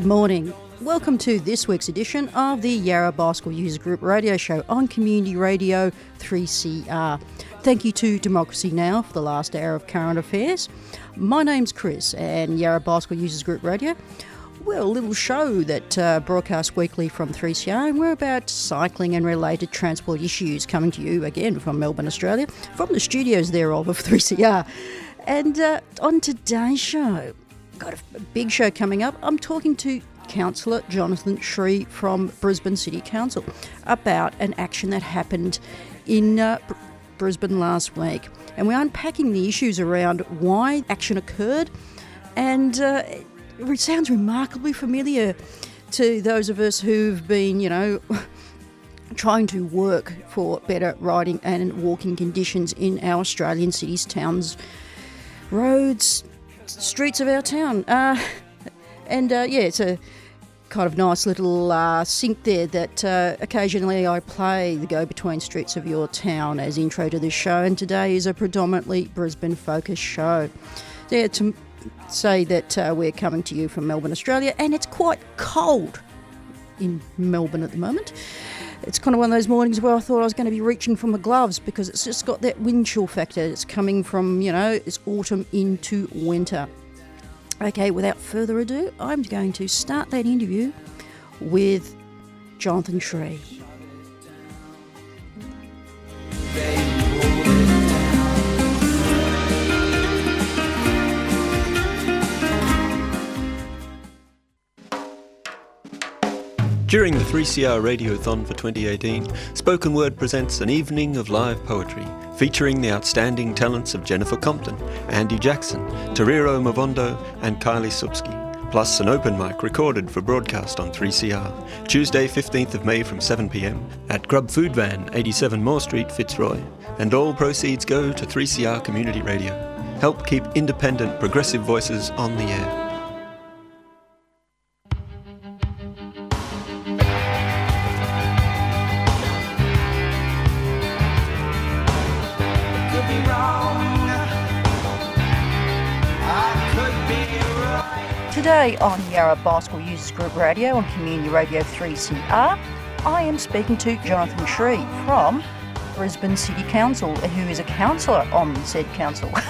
Good morning. Welcome to this week's edition of the Yarra Bicycle Users Group radio show on Community Radio 3CR. Thank you to Democracy Now! for the last hour of current affairs. My name's Chris, and Yarra Bicycle Users Group Radio. We're a little show that uh, broadcasts weekly from 3CR, and we're about cycling and related transport issues coming to you again from Melbourne, Australia, from the studios thereof of 3CR. And uh, on today's show, got a big show coming up. I'm talking to Councillor Jonathan Sri from Brisbane City Council about an action that happened in uh, Br- Brisbane last week. And we're unpacking the issues around why action occurred. And uh, it sounds remarkably familiar to those of us who've been, you know, trying to work for better riding and walking conditions in our Australian cities, towns, roads, streets of our town. Uh, and uh, yeah, it's a kind of nice little uh, sync there that uh, occasionally I play the go between streets of your town as intro to the show. And today is a predominantly Brisbane focused show. Yeah, to say that uh, we're coming to you from Melbourne, Australia, and it's quite cold in Melbourne at the moment. It's kind of one of those mornings where I thought I was going to be reaching for my gloves because it's just got that wind chill factor. It's coming from, you know, it's autumn into winter. Okay, without further ado, I'm going to start that interview with Jonathan Sri. During the 3CR Radiothon for 2018, Spoken Word presents an evening of live poetry featuring the outstanding talents of Jennifer Compton, Andy Jackson, Tariro Mavondo, and Kylie Supski, plus an open mic recorded for broadcast on 3CR, Tuesday 15th of May from 7pm at Grub Food Van, 87 Moore Street, Fitzroy, and all proceeds go to 3CR Community Radio. Help keep independent, progressive voices on the air. Today on Yarra Bicycle Users Group Radio on Community Radio 3CR, I am speaking to Jonathan Sri from Brisbane City Council, who is a councillor on said council.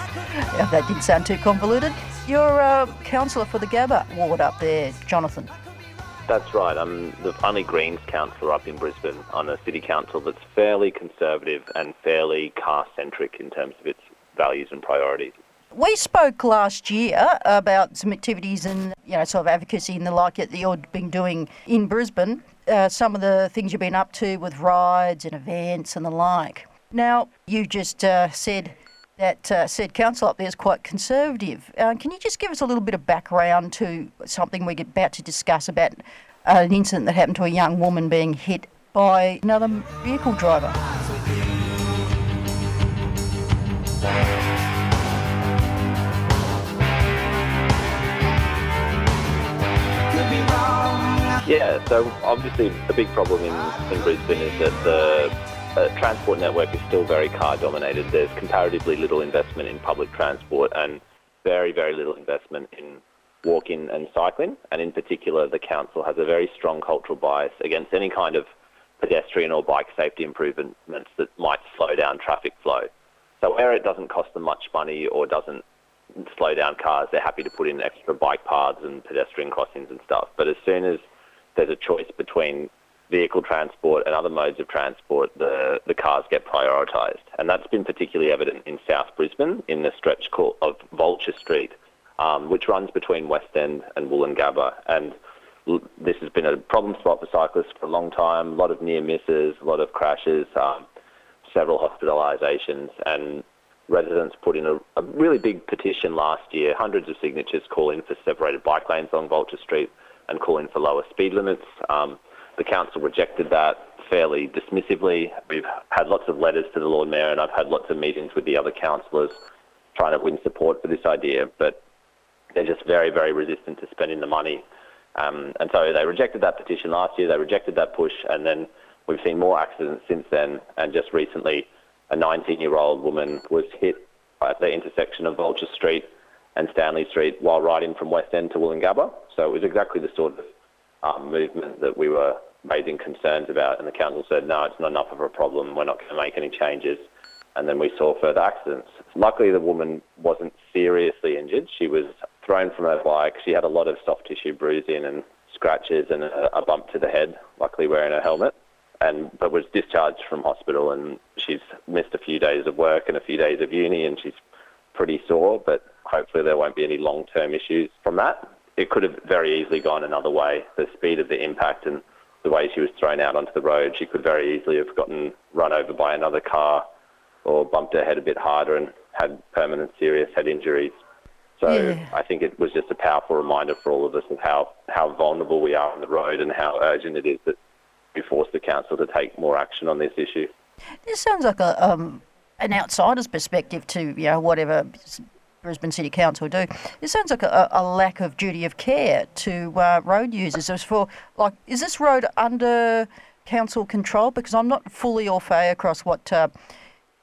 That didn't sound too convoluted. You're a councillor for the Gabba ward up there, Jonathan. That's right. I'm the only Greens councillor up in Brisbane on a city council that's fairly conservative and fairly car-centric in terms of its values and priorities. We spoke last year about some activities and you know sort of advocacy and the like that you've been doing in Brisbane. Uh, some of the things you've been up to with rides and events and the like. Now you just uh, said that uh, said council up there is quite conservative. Uh, can you just give us a little bit of background to something we're about to discuss about an incident that happened to a young woman being hit by another vehicle driver? Yeah, so obviously the big problem in, in Brisbane is that the uh, transport network is still very car-dominated. There's comparatively little investment in public transport and very, very little investment in walking and cycling. And in particular, the council has a very strong cultural bias against any kind of pedestrian or bike safety improvements that might slow down traffic flow. So where it doesn't cost them much money or doesn't slow down cars, they're happy to put in extra bike paths and pedestrian crossings and stuff. But as soon as there's a choice between vehicle transport and other modes of transport, the, the cars get prioritised. And that's been particularly evident in South Brisbane in the stretch called, of Vulture Street, um, which runs between West End and Woolloongabba. And this has been a problem spot for cyclists for a long time. A lot of near misses, a lot of crashes, um, several hospitalisations, and residents put in a, a really big petition last year. Hundreds of signatures calling for separated bike lanes along Vulture Street and calling for lower speed limits. Um, the council rejected that fairly dismissively. We've had lots of letters to the Lord Mayor, and I've had lots of meetings with the other councillors trying to win support for this idea, but they're just very, very resistant to spending the money. Um, and so they rejected that petition last year, they rejected that push, and then we've seen more accidents since then. And just recently, a 19 year old woman was hit at the intersection of Vulture Street and Stanley Street while riding from West End to Woolloongabba. So it was exactly the sort of um, movement that we were raising concerns about, and the council said, no, it's not enough of a problem, we're not going to make any changes. And then we saw further accidents. Luckily, the woman wasn't seriously injured. She was thrown from her bike. She had a lot of soft tissue bruising and scratches and a, a bump to the head, luckily wearing a helmet. And but was discharged from hospital, and she's missed a few days of work and a few days of uni, and she's pretty sore. But hopefully, there won't be any long-term issues from that. It could have very easily gone another way. The speed of the impact and the way she was thrown out onto the road, she could very easily have gotten run over by another car or bumped her head a bit harder and had permanent serious head injuries. So Yeah. I think it was just a powerful reminder for all of us of how, how vulnerable we are on the road and how urgent it is that we force the council to take more action on this issue. This sounds like a um, an outsider's perspective to you know whatever Brisbane City Council do. It sounds like a, a lack of duty of care to uh, road users. As for like, is this road under council control? Because I'm not fully au fait across what uh,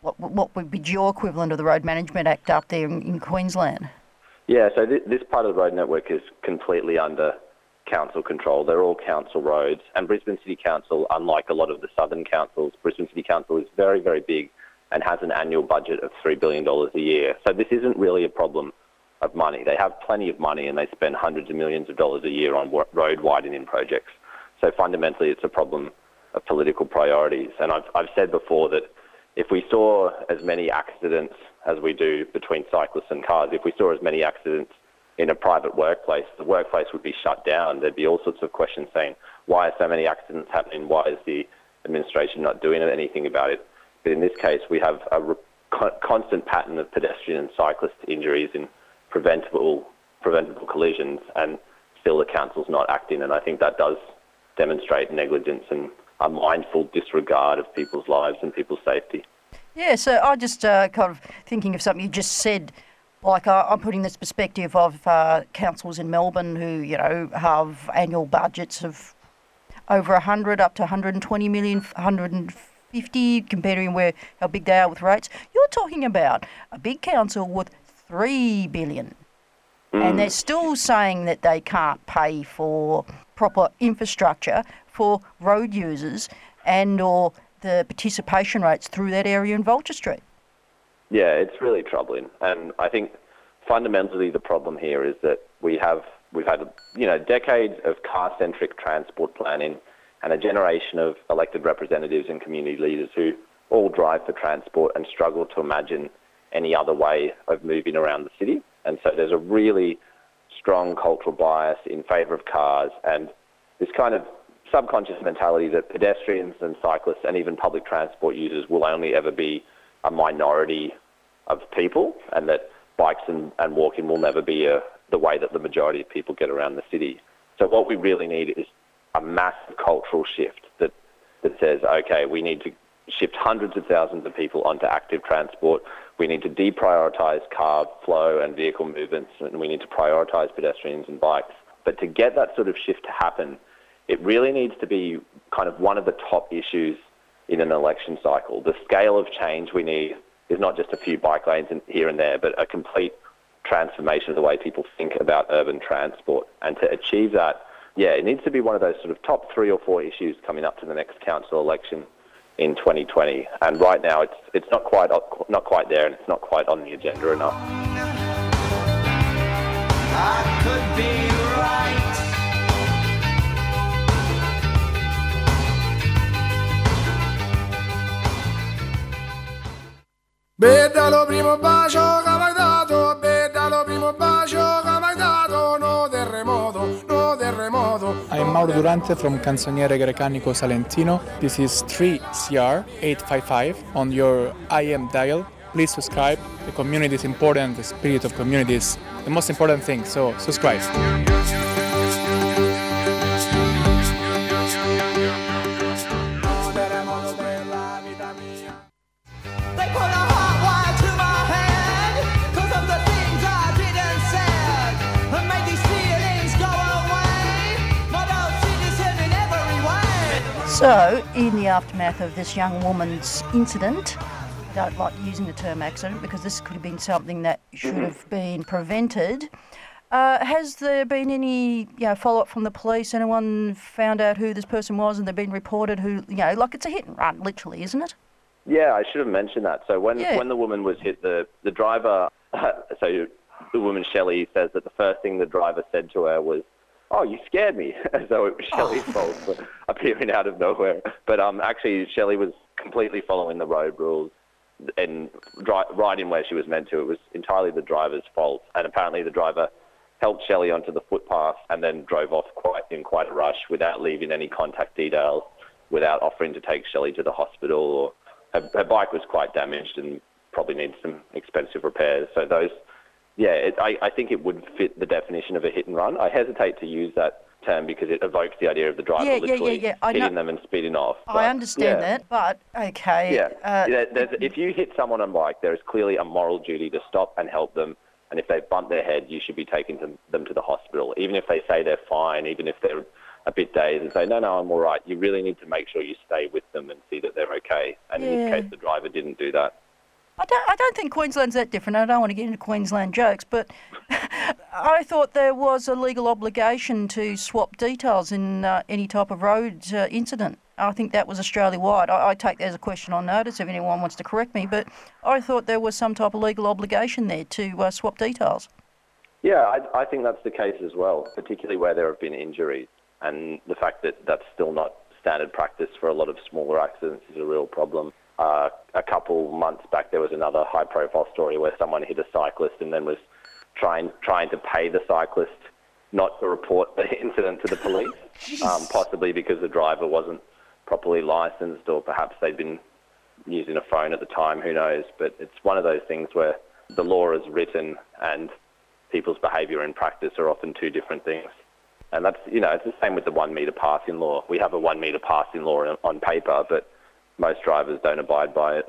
what what would be your equivalent of the Road Management Act up there in, in Queensland. Yeah, so th- this part of the road network is completely under council control. They're all council roads. And Brisbane City Council, unlike a lot of the southern councils, Brisbane City Council is very, very big and has an annual budget of $3 billion a year. So this isn't really a problem of money. They have plenty of money and they spend hundreds of millions of dollars a year on road widening projects. So fundamentally, it's a problem of political priorities. And I've, I've said before that if we saw as many accidents as we do between cyclists and cars, if we saw as many accidents in a private workplace, the workplace would be shut down. There'd be all sorts of questions saying, why are so many accidents happening? Why is the administration not doing anything about it? In this case, we have a re- constant pattern of pedestrian and cyclist injuries in preventable, preventable collisions, and still the council's not acting. And I think that does demonstrate negligence and a mindful disregard of people's lives and people's safety. Yeah, so I just uh, kind of thinking of something you just said. Like uh, I'm putting this perspective of uh, councils in Melbourne who, you know, have annual budgets of over 100 up to 120 million, 150, comparing where how big they are with rates. You're talking about a big council with three billion, and mm. they're still saying that they can't pay for proper infrastructure for road users and or the participation rates through that area in Vulture Street. Yeah, it's really troubling, and I think fundamentally the problem here is that we have we've had you know decades of car-centric transport planning and a generation of elected representatives and community leaders who all drive for transport and struggle to imagine any other way of moving around the city. And so there's a really strong cultural bias in favour of cars and this kind of subconscious mentality that pedestrians and cyclists and even public transport users will only ever be a minority of people and that bikes and, and walking will never be a, the way that the majority of people get around the city. So what we really need is a massive cultural shift that, that says, okay, we need to shift hundreds of thousands of people onto active transport. We need to deprioritise car flow and vehicle movements, and we need to prioritise pedestrians and bikes. But to get that sort of shift to happen, it really needs to be kind of one of the top issues in an election cycle. The scale of change we need is not just a few bike lanes here and there, but a complete transformation of the way people think about urban transport. And to achieve that, yeah, it needs to be one of those sort of top three or four issues coming up to the next council election in 2020. And right now, it's it's not quite not quite there, and it's not quite on the agenda enough. I could be right. Bella lo primo bacio che mi hai dato, bella lo primo bacio Mauro Durante from Canzoniere Grecanico Salentino. This is 3CR855 on your AM dial. Please subscribe. The community is important. The spirit of community is the most important thing. So subscribe. Aftermath of this young woman's incident, I don't like using the term accident because this could have been something that should have been prevented. Uh, has there been any you know, follow up from the police? Anyone found out who this person was and they've been reported who, you know, like it's a hit and run, literally, isn't it? Yeah, I should have mentioned that. So when Yeah. when the woman was hit, the the driver, so the woman Shelley says that the first thing the driver said to her was, "Oh, you scared me," as though it was Shelley's fault for appearing out of nowhere. But um, actually, Shelley was completely following the road rules and dri- right in where she was meant to. It was entirely the driver's fault, and apparently the driver helped Shelley onto the footpath and then drove off quite in quite a rush without leaving any contact details, without offering to take Shelley to the hospital. Or her, her bike was quite damaged and probably needs some expensive repairs. So those, yeah, it, I, I think it would fit the definition of a hit and run. I hesitate to use that term because it evokes the idea of the driver Yeah, yeah, yeah, literally yeah, I know- hitting them and speeding off. I understand yeah. that, but okay. Yeah. Uh, Yeah, there's, if you hit someone on bike, there is clearly a moral duty to stop and help them. And if they bump their head, you should be taking to, them to the hospital. Even if they say they're fine, even if they're a bit dazed and say, no, no, I'm all right, you really need to make sure you stay with them and see that they're okay. And in this case, the driver didn't do that. I don't, I don't think Queensland's that different. I don't want to get into Queensland jokes, but I thought there was a legal obligation to swap details in uh, any type of road uh, incident. I think that was Australia wide. I, I take that as a question on notice if anyone wants to correct me, but I thought there was some type of legal obligation there to uh, swap details. Yeah, I, I think that's the case as well, particularly where there have been injuries. And the fact that that's still not standard practice for a lot of smaller accidents is a real problem. Uh, a couple months back, there was another high-profile story where someone hit a cyclist and then was trying trying to pay the cyclist not to report the incident to the police, um, possibly because the driver wasn't properly licensed or perhaps they'd been using a phone at the time, who knows. But it's one of those things where the law is written and people's behaviour in practice are often two different things. And that's, you know, it's the same with the one metre passing law. We have a one metre passing law on paper, but most drivers don't abide by it.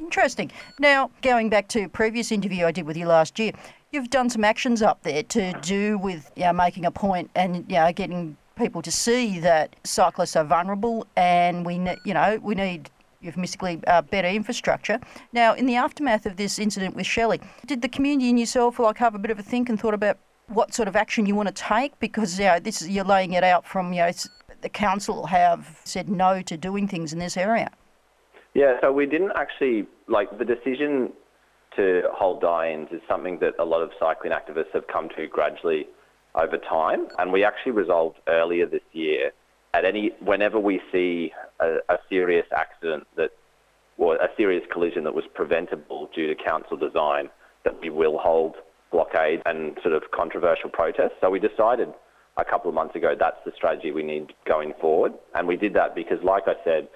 Interesting. Now, going back to a previous interview I did with you last year, you've done some actions up there to do with you know, making a point and you know, getting people to see that cyclists are vulnerable and we ne- you know we need euphemistically uh, better infrastructure. Now, in the aftermath of this incident with Shelley, did the community and yourself like have a bit of a think and thought about what sort of action you want to take because you know this is you're laying it out from you know the council have said no to doing things in this area. Yeah, so we didn't actually, like, the decision to hold die-ins is something that a lot of cycling activists have come to gradually over time. And we actually resolved earlier this year at any, whenever we see a, a serious accident that, or a serious collision that was preventable due to council design, that we will hold blockade and sort of controversial protests. So we decided a couple of months ago that's the strategy we need going forward. And we did that because, like I said,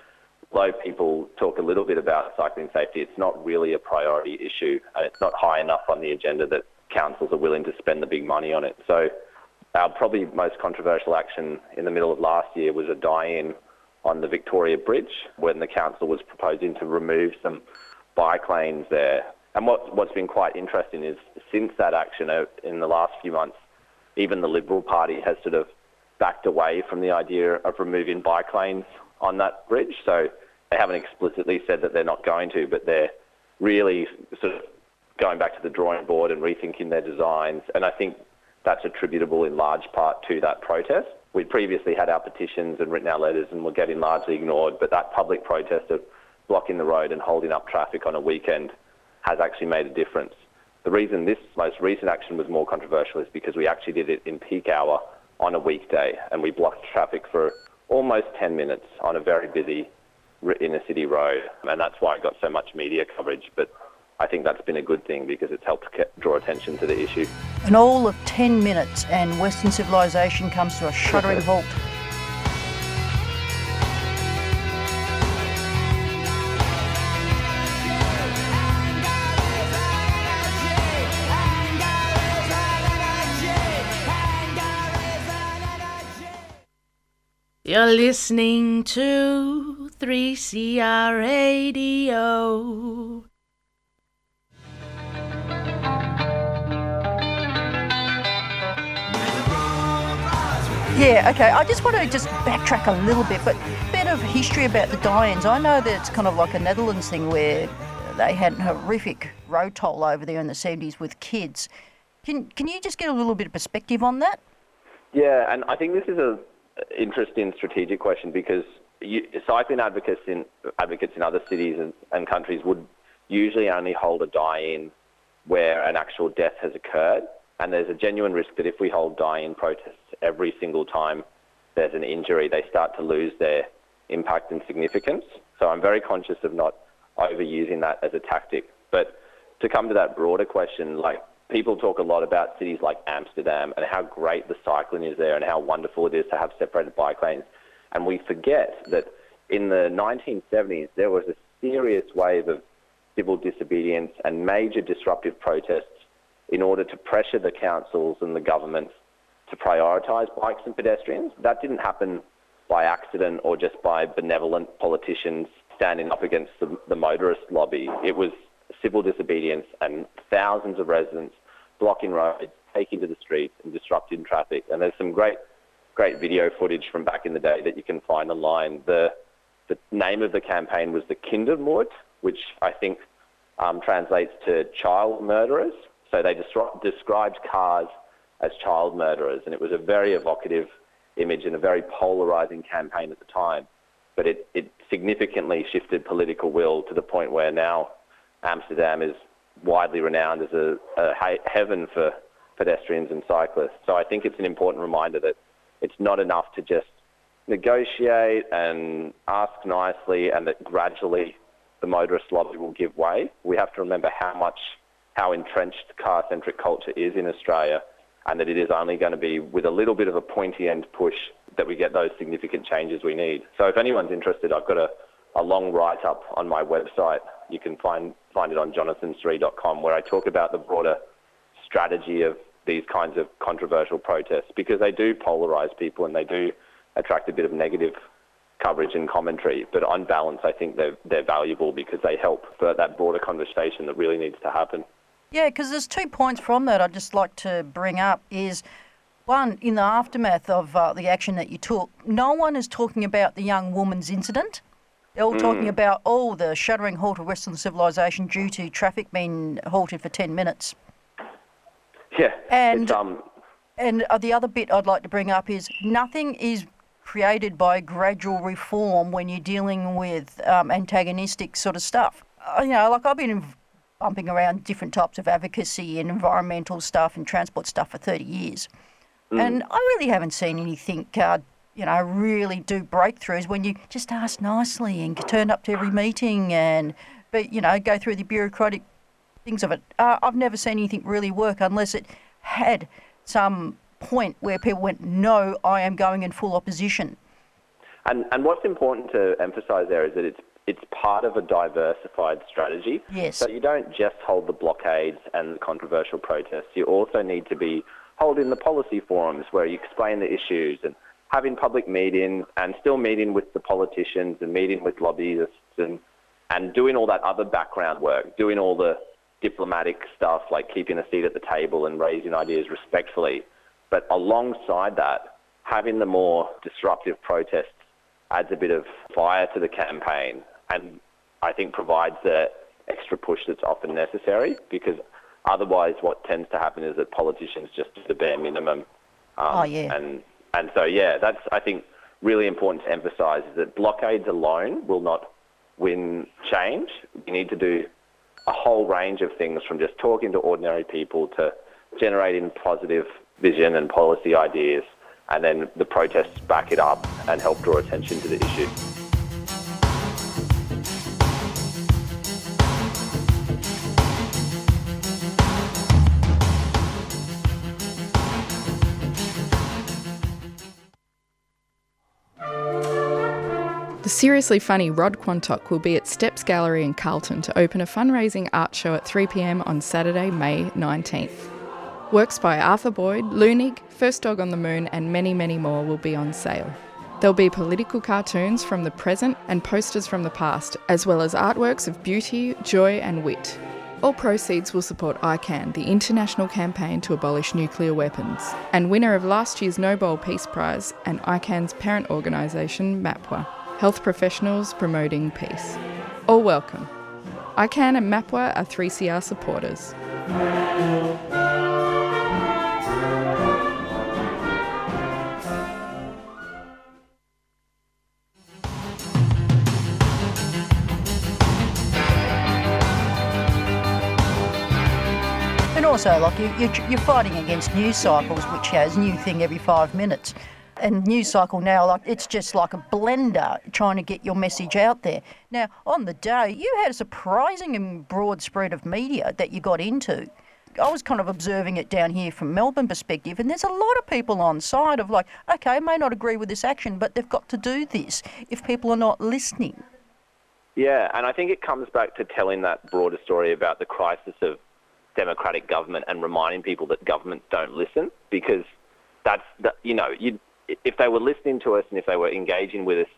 although people talk a little bit about cycling safety, it's not really a priority issue and it's not high enough on the agenda that councils are willing to spend the big money on it. So our probably most controversial action in the middle of last year was a die-in on the Victoria Bridge when the council was proposing to remove some bike lanes there. And what, what's been quite interesting is since that action uh, in the last few months, even the Liberal Party has sort of backed away from the idea of removing bike lanes on that bridge. So they haven't explicitly said that they're not going to, but they're really sort of going back to the drawing board and rethinking their designs. And I think that's attributable in large part to that protest. We'd previously had our petitions and written our letters and were getting largely ignored, but that public protest of blocking the road and holding up traffic on a weekend has actually made a difference. The reason this most recent action was more controversial is because we actually did it in peak hour on a weekday and we blocked traffic for almost 10 minutes on a very busy inner city road. And that's why it got so much media coverage. But I think that's been a good thing because it's helped draw attention to the issue. And all of 10 minutes and Western civilization comes to a shuddering halt. You're listening to 3CR Radio. Yeah, okay. I just want to just backtrack a little bit, but a bit of history about the die-ins. I know that it's kind of like a Netherlands thing where they had a horrific road toll over there in the 70s with kids. Can, can you just get a little bit of perspective on that? Yeah, and I think this is a interesting strategic question because you, cycling advocates in advocates in other cities and, and countries would usually only hold a die-in where an actual death has occurred, and there's a genuine risk that if we hold die-in protests every single time there's an injury, they start to lose their impact and significance. So I'm very conscious of not overusing that as a tactic. But to come to that broader question, like people talk a lot about cities like Amsterdam and how great the cycling is there and how wonderful it is to have separated bike lanes. And we forget that in the 1970s, there was a serious wave of civil disobedience and major disruptive protests in order to pressure the councils and the governments to prioritise bikes and pedestrians. That didn't happen by accident or just by benevolent politicians standing up against the, the motorist lobby. It was civil disobedience and thousands of residents blocking roads, taking to the streets and disrupting traffic. And there's some great, great video footage from back in the day that you can find online. The, the name of the campaign was the Kindermoord, which I think um, translates to child murderers. So they descri- described cars as child murderers, and it was a very evocative image and a very polarizing campaign at the time. But it, it significantly shifted political will to the point where now Amsterdam is widely renowned as a, a heaven for pedestrians and cyclists. So I think it's an important reminder that it's not enough to just negotiate and ask nicely and that gradually the motorist lobby will give way. We have to remember how much, how entrenched car-centric culture is in Australia and that it is only going to be with a little bit of a pointy end push that we get those significant changes we need. So if anyone's interested, I've got a, a long write-up on my website. You can find, find it on jonathansri.com where I talk about the broader strategy of these kinds of controversial protests because they do polarize people and they do attract a bit of negative coverage and commentary. But on balance, I think they're, they're valuable because they help for that broader conversation that really needs to happen. Yeah, because there's two points from that I'd just like to bring up is one, in the aftermath of uh, the action that you took, no one is talking about the young woman's incident. They're all talking about, oh, the shuddering halt of Western civilization due to traffic being halted for 10 minutes. Yeah. And- um, And uh, the other bit I'd like to bring up is nothing is created by gradual reform when you're dealing with um, antagonistic sort of stuff. Uh, you know, like I've been bumping around different types of advocacy and environmental stuff and transport stuff for 30 years. And I really haven't seen anything, uh, you know, really do breakthroughs when you just ask nicely and turn up to every meeting and, but, you know, go through the bureaucratic things of it. Uh, I've never seen anything really work unless it had some point where people went, no, I am going in full opposition. And, and what's important to emphasise there is that it's it's part of a diversified strategy. Yes. So you don't just hold the blockades and the controversial protests. You also need to be holding the policy forums where you explain the issues and having public meetings and still meeting with the politicians and meeting with lobbyists and, and doing all that other background work, doing all the diplomatic stuff like keeping a seat at the table and raising ideas respectfully. But alongside that, having the more disruptive protests adds a bit of fire to the campaign and I think provides the extra push that's often necessary because otherwise what tends to happen is that politicians just do the bare minimum. Um, Oh, yeah. And, and so, yeah, that's, I think, really important to emphasise is that blockades alone will not win change. You need to do a whole range of things from just talking to ordinary people to generating positive vision and policy ideas, and then the protests back it up and help draw attention to the issue. Seriously funny Rod Quantock will be at Steps Gallery in Carlton to open a fundraising art show at 3pm on Saturday, May 19th. Works by Arthur Boyd, Leunig, First Dog on the Moon, and many, many more will be on sale. There'll be political cartoons from the present and posters from the past, as well as artworks of beauty, joy, and wit. All proceeds will support ICAN, the international campaign to abolish nuclear weapons, and winner of last year's Nobel Peace Prize and ICAN's parent organisation, MAPWA, Health Professionals Promoting Peace. All welcome. ICAN and MAPWA are 3CR supporters. And also, like you, you're, you're fighting against news cycles, which has new thing every five minutes. And news cycle now, like it's just like a blender trying to get your message out there. Now, on the day, you had a surprising and broad spread of media that you got into. I was kind of observing it down here from Melbourne perspective, and there's a lot of people on side of like, okay, I may not agree with this action, but they've got to do this if people are not listening. Yeah, and I think it comes back to telling that broader story about the crisis of democratic government and reminding people that governments don't listen because that's the, you know you if they were listening to us and if they were engaging with us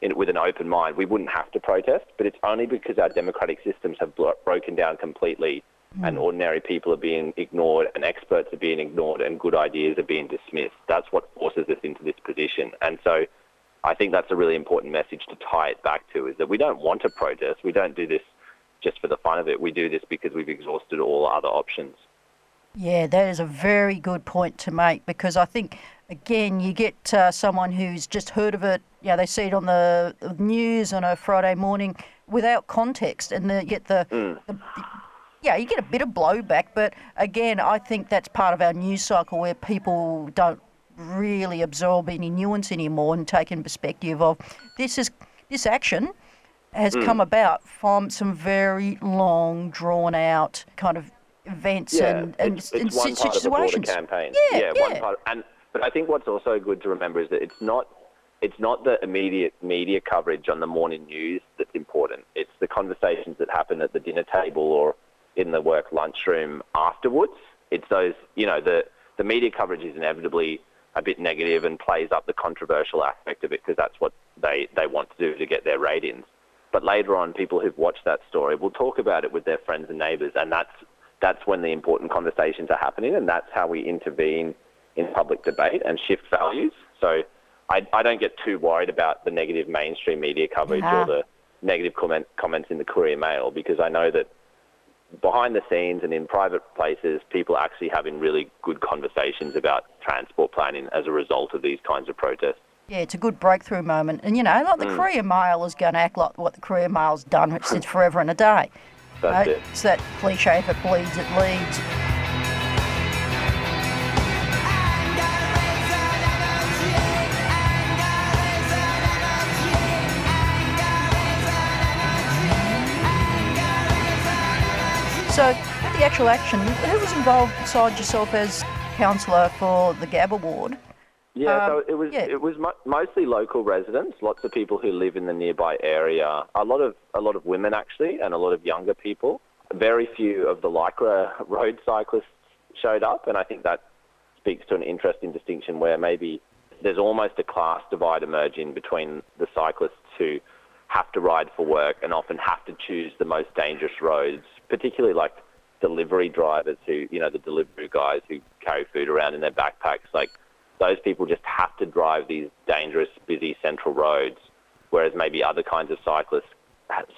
in, with an open mind, we wouldn't have to protest. But it's only because our democratic systems have blo- broken down completely hmm. and ordinary people are being ignored and experts are being ignored and good ideas are being dismissed. That's what forces us into this position. And so I think that's a really important message to tie it back to is that we don't want to protest. We don't do this just for the fun of it. We do this because we've exhausted all other options. Yeah, that is a very good point to make because I think, again, you get uh, someone who's just heard of it, you know, they see it on the news on a Friday morning without context and they get the, the yeah, you get a bit of blowback, but again, I think that's part of our news cycle where people don't really absorb any nuance anymore and take in perspective of this is this action has Mm. come about from some very long, drawn out kind of events Yeah, and, and, it's, and it's one si- part of the broader situations. campaign. Yeah, one yeah. part. And but I think what's also good to remember is that it's not it's not the immediate media coverage on the morning news that's important. It's the conversations that happen at the dinner table or in the work lunchroom afterwards. It's those you know the the media coverage is inevitably a bit negative and plays up the controversial aspect of it because that's what they, they want to do to get their ratings. But later on, people who've watched that story will talk about it with their friends and neighbours, and that's that's when the important conversations are happening, and that's how we intervene in public debate and shift values. So I, I don't get too worried about the negative mainstream media coverage Yeah. or the negative comment, comments in the Courier Mail because I know that behind the scenes and in private places, people are actually having really good conversations about transport planning as a result of these kinds of protests. Yeah, it's a good breakthrough moment. And, you know, like the Mm. Courier Mail is going to act like what the Courier Mail's done since forever and a day. That's Right? it. It's that cliche, if it bleeds, it leads. So, the actual action, who was involved besides yourself as councillor for the Gabba ward? Yeah, Um, so it was yeah. it was mo- mostly local residents, lots of people who live in the nearby area, a lot of a lot of women actually, and a lot of younger people. Very few of the Lycra road cyclists showed up, and I think that speaks to an interesting distinction where maybe there's almost a class divide emerging between the cyclists who have to ride for work and often have to choose the most dangerous roads, particularly like delivery drivers who, you know, the delivery guys who carry food around in their backpacks. Like those people just have to drive these dangerous, busy central roads, whereas maybe other kinds of cyclists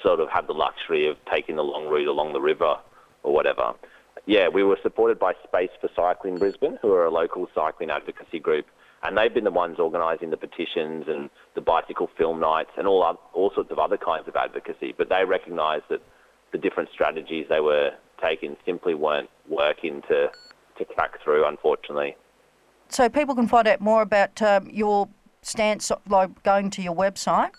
sort of have the luxury of taking the long route along the river or whatever. Yeah, we were supported by Space for Cycling Brisbane, who are a local cycling advocacy group, and they've been the ones organising the petitions and the bicycle film nights and all oth- all sorts of other kinds of advocacy. But they recognised that the different strategies they were taking simply weren't working to to crack through, unfortunately. So people can find out more about um, your stance, like going to your website.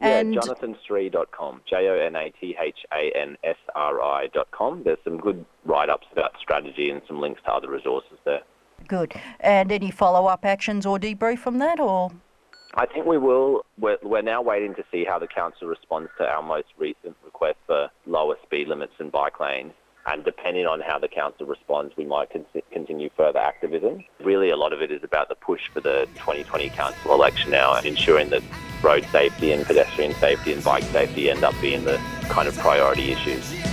And yeah, jonathansri.com, J-O-N-A-T-H-A-N-S-R-I dot com. There's some good write-ups about strategy and some links to other resources there. Good. And any follow-up actions or debrief from that, or I think we will. We're, we're now waiting to see how the council responds to our most recent request for lower speed limits and bike lanes. And depending on how the council responds, we might con- continue further activism. Really, a lot of it is about the push for the 2020 council election now and ensuring that road safety and pedestrian safety and bike safety end up being the kind of priority issues.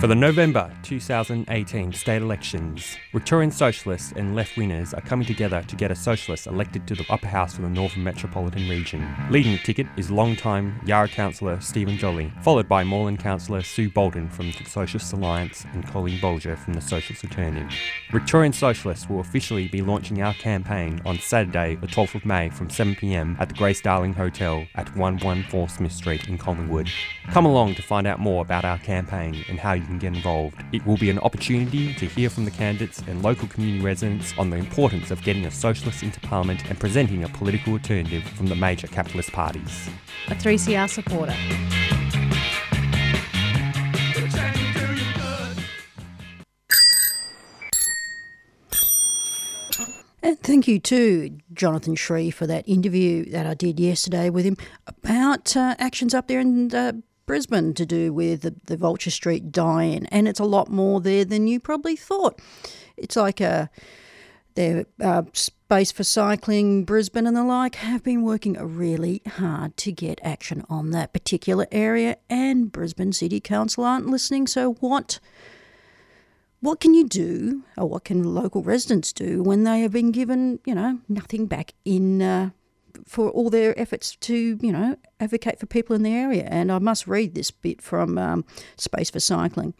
For the November 2018 state elections, Victorian socialists and left wingers are coming together to get a socialist elected to the upper house for the Northern Metropolitan region. Leading the ticket is long-time Yarra councillor Stephen Jolly, followed by Moreland councillor Sue Bolton from the Socialist Alliance and Colleen Bolger from the Socialist Alternative. Victorian socialists will officially be launching our campaign on Saturday, the 12th of May from 7pm at the Grace Darling Hotel at 114 Smith Street in Collingwood. Come along to find out more about our campaign and how you can get involved. It will be an opportunity to hear from the candidates and local community residents on the importance of getting a socialist into Parliament and presenting a political alternative from the major capitalist parties. A 3CR supporter. And thank you to Jonathan Sri for that interview that I did yesterday with him about uh, actions up there in uh, Brisbane to do with the, the Vulture Street die-in, and it's a lot more there than you probably thought. It's like a their uh, space for cycling, Brisbane and the like have been working really hard to get action on that particular area, and Brisbane City Council aren't listening. So what? What can you do, or what can local residents do when they have been given, you know, nothing back in uh, for all their efforts to, you know, advocate for people in the area? And I must read this bit from um, Space for Cycling.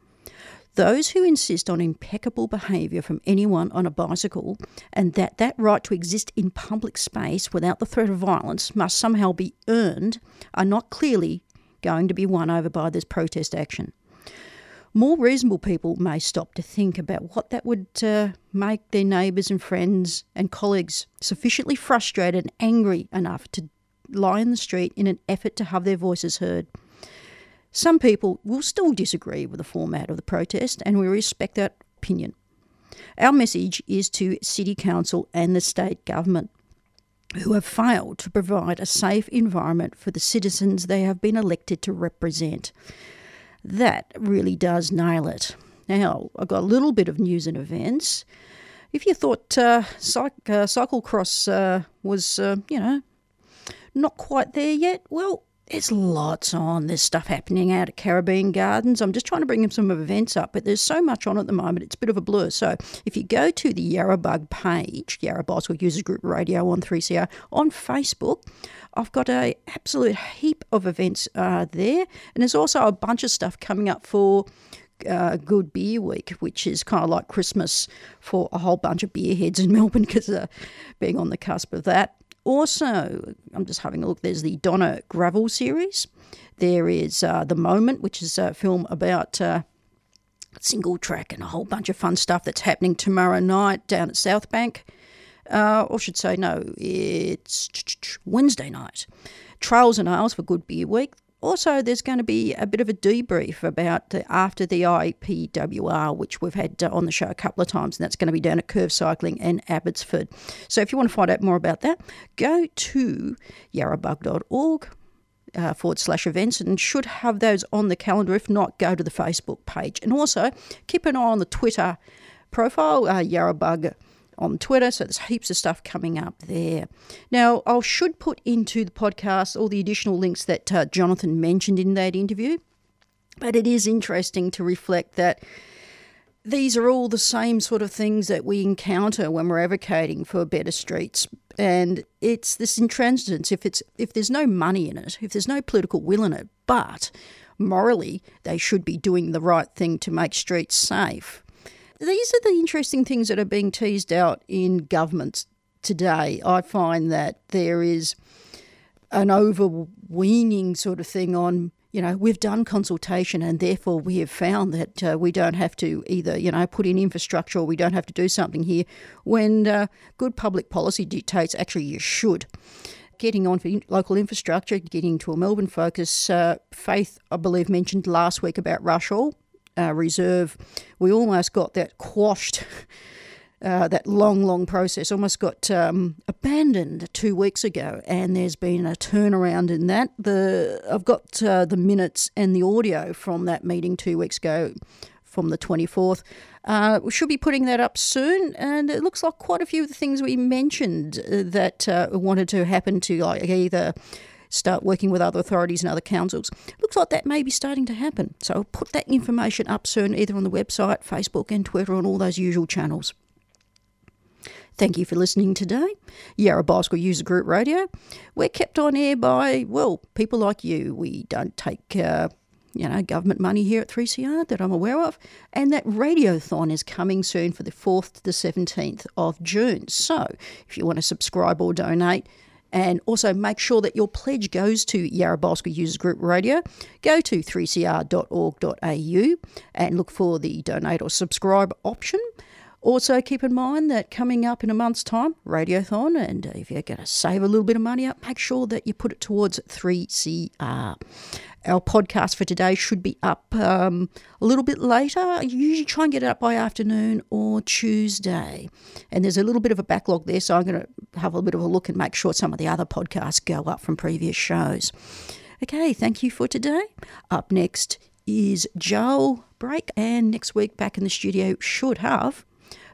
Those who insist on impeccable behaviour from anyone on a bicycle and that that right to exist in public space without the threat of violence must somehow be earned are not clearly going to be won over by this protest action. More reasonable people may stop to think about what that would uh, make their neighbours and friends and colleagues sufficiently frustrated and angry enough to lie in the street in an effort to have their voices heard. Some people will still disagree with the format of the protest, and we respect that opinion. Our message is to City Council and the state government, who have failed to provide a safe environment for the citizens they have been elected to represent. That really does nail it. Now, I've got a little bit of news and events. If you thought uh, cyc- uh, cyclocross uh, was, uh, you know, not quite there yet, well, there's lots on. There's stuff happening out at Caribbean Gardens. I'm just trying to bring some events up, but there's so much on at the moment, it's a bit of a blur. So if you go to the Yarrabug page, Yarra Bicycle Users Group Radio on 3CR on Facebook, I've got a absolute heap of events uh, there, and there's also a bunch of stuff coming up for uh, Good Beer Week, which is kind of like Christmas for a whole bunch of beer heads in Melbourne because uh, being on the cusp of that. Also, I'm just having a look. There's the Donna Gravel series. There is uh, The Moment, which is a film about uh, single track and a whole bunch of fun stuff that's happening tomorrow night down at South Bank. Uh, or should say, no, it's Wednesday night. Trails and Ales for Good Beer Week. Also, there's going to be a bit of a debrief about the, after the IPWR, which we've had uh, on the show a couple of times, and that's going to be down at Curve Cycling in Abbotsford. So, if you want to find out more about that, go to yarrabug.org. Uh, forward slash events and should have those on the calendar. If not, go to the Facebook page. And also keep an eye on the Twitter profile, uh, Yarrabug on Twitter. So there's heaps of stuff coming up there. Now, I should put into the podcast all the additional links that uh, Jonathan mentioned in that interview. But it is interesting to reflect that these are all the same sort of things that we encounter when we're advocating for better streets. And it's this intransigence. If it's if there's no money in it, if there's no political will in it, but morally they should be doing the right thing to make streets safe these are the interesting things that are being teased out in governments today. I find that there is an overweening sort of thing on, you know, we've done consultation and therefore we have found that uh, we don't have to either, you know, put in infrastructure or we don't have to do something here when uh, good public policy dictates actually you should. Getting on for local infrastructure, getting to a Melbourne focus, uh, Faith, I believe, mentioned last week about Rushall uh, Reserve, we almost got that quashed uh, that long, long process almost got um, abandoned two weeks ago, and there's been a turnaround in that. The I've got uh, the minutes and the audio from that meeting two weeks ago, from the 24th. Uh, we should be putting that up soon, and it looks like quite a few of the things we mentioned uh, that uh, wanted to happen to like either start working with other authorities and other councils. Looks like that may be starting to happen. So put that information up soon, either on the website, Facebook, and Twitter, on all those usual channels. Thank you for listening today. Yarra Bicycle User Group Radio. We're kept on air by, well, people like you. We don't take, uh, you know, government money here at 3CR that I'm aware of. And that radiothon is coming soon for the 4th to the 17th of June. So if you want to subscribe or donate, and also make sure that your pledge goes to Yarra Bicycle Users Group Radio. Go to 3cr.org.au and look for the donate or subscribe option. Also, keep in mind that coming up in a month's time, Radiothon, and if you're going to save a little bit of money up, make sure that you put it towards 3CR. Our podcast for today should be up um, a little bit later. I usually try and get it up by afternoon or Tuesday. And there's a little bit of a backlog there, so I'm going to have a little bit of a look and make sure some of the other podcasts go up from previous shows. Okay, thank you for today. Up next is Joel Break, and next week back in the studio should have